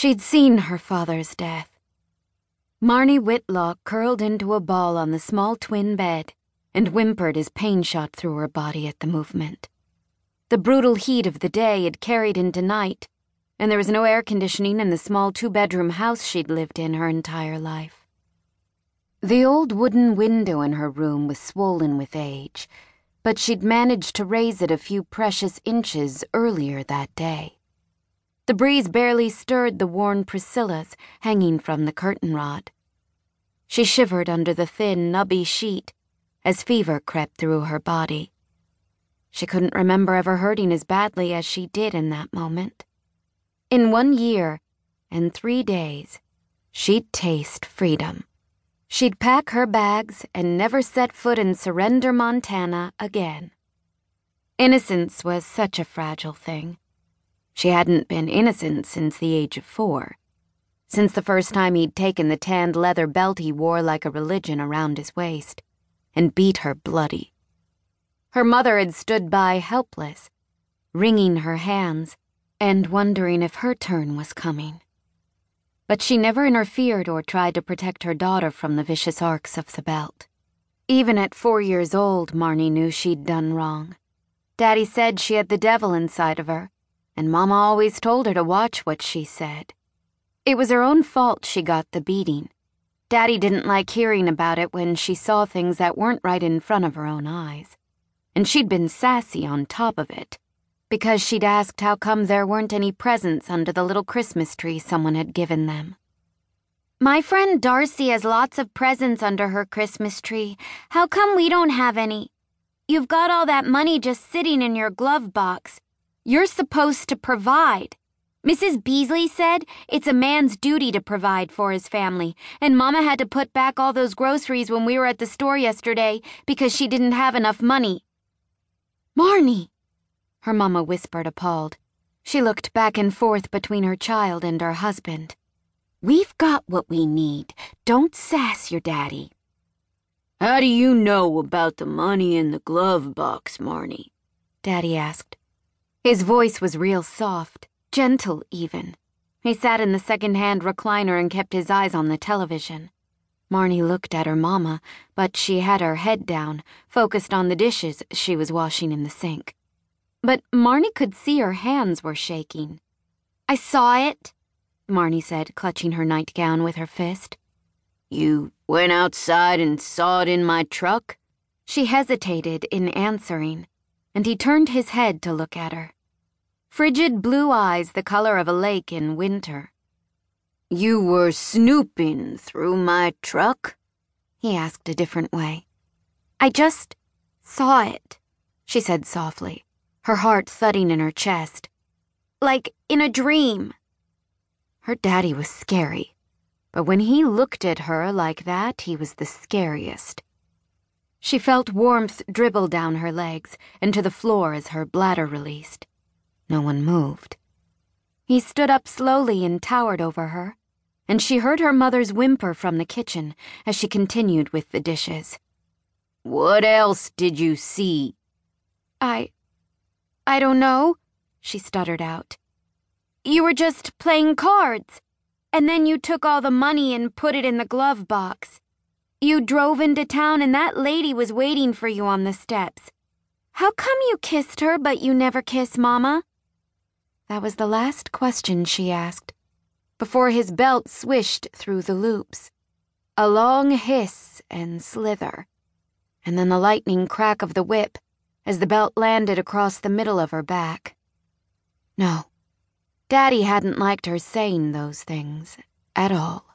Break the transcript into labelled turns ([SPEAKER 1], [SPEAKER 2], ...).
[SPEAKER 1] She'd seen her father's death. Marnie Whitlock curled into a ball on the small twin bed and whimpered as pain shot through her body at the movement. The brutal heat of the day had carried into night, and there was no air conditioning in the small two bedroom house she'd lived in her entire life. The old wooden window in her room was swollen with age, but she'd managed to raise it a few precious inches earlier that day. The breeze barely stirred the worn Priscillas hanging from the curtain rod. She shivered under the thin, nubby sheet as fever crept through her body. She couldn't remember ever hurting as badly as she did in that moment. In one year and three days, she'd taste freedom. She'd pack her bags and never set foot in Surrender, Montana again. Innocence was such a fragile thing. She hadn't been innocent since the age of four, since the first time he'd taken the tanned leather belt he wore like a religion around his waist and beat her bloody. Her mother had stood by helpless, wringing her hands and wondering if her turn was coming. But she never interfered or tried to protect her daughter from the vicious arcs of the belt. Even at four years old, Marnie knew she'd done wrong. Daddy said she had the devil inside of her, and Mama always told her to watch what she said. It was her own fault she got the beating. Daddy didn't like hearing about it when she saw things that weren't right in front of her own eyes. And she'd been sassy on top of it, because she'd asked how come there weren't any presents under the little Christmas tree someone had given them.
[SPEAKER 2] My friend Darcy has lots of presents under her Christmas tree. How come we don't have any? You've got all that money just sitting in your glove box. You're supposed to provide. Mrs. Beasley said it's a man's duty to provide for his family, and Mama had to put back all those groceries when we were at the store yesterday because she didn't have enough money.
[SPEAKER 1] Marnie! Her mama whispered, appalled. She looked back and forth between her child and her husband. We've got what we need. Don't sass your daddy.
[SPEAKER 3] How do you know about the money in the glove box, Marnie?
[SPEAKER 1] Daddy asked. His voice was real soft gentle even. He sat in the second-hand recliner and kept his eyes on the television. Marnie looked at her mama, but she had her head down, focused on the dishes she was washing in the sink. But Marnie could see her hands were shaking.
[SPEAKER 2] I saw it,
[SPEAKER 1] Marnie said, clutching her nightgown with her fist.
[SPEAKER 3] You went outside and saw it in my truck?
[SPEAKER 1] She hesitated in answering, and he turned his head to look at her frigid blue eyes the color of a lake in winter.
[SPEAKER 3] You were snooping through my truck?
[SPEAKER 1] He asked a different way.
[SPEAKER 2] I just saw it,
[SPEAKER 1] she said softly, her heart thudding in her chest.
[SPEAKER 2] Like in a dream.
[SPEAKER 1] Her daddy was scary, but when he looked at her like that, he was the scariest. She felt warmth dribble down her legs and to the floor as her bladder released. No one moved. He stood up slowly and towered over her, and she heard her mother's whimper from the kitchen as she continued with the dishes.
[SPEAKER 3] What else did you see?
[SPEAKER 2] I. I don't know, she stuttered out. You were just playing cards, and then you took all the money and put it in the glove box. You drove into town, and that lady was waiting for you on the steps. How come you kissed her, but you never kiss Mama?
[SPEAKER 1] That was the last question she asked, before his belt swished through the loops. A long hiss and slither, and then the lightning crack of the whip as the belt landed across the middle of her back. No, Daddy hadn't liked her saying those things at all.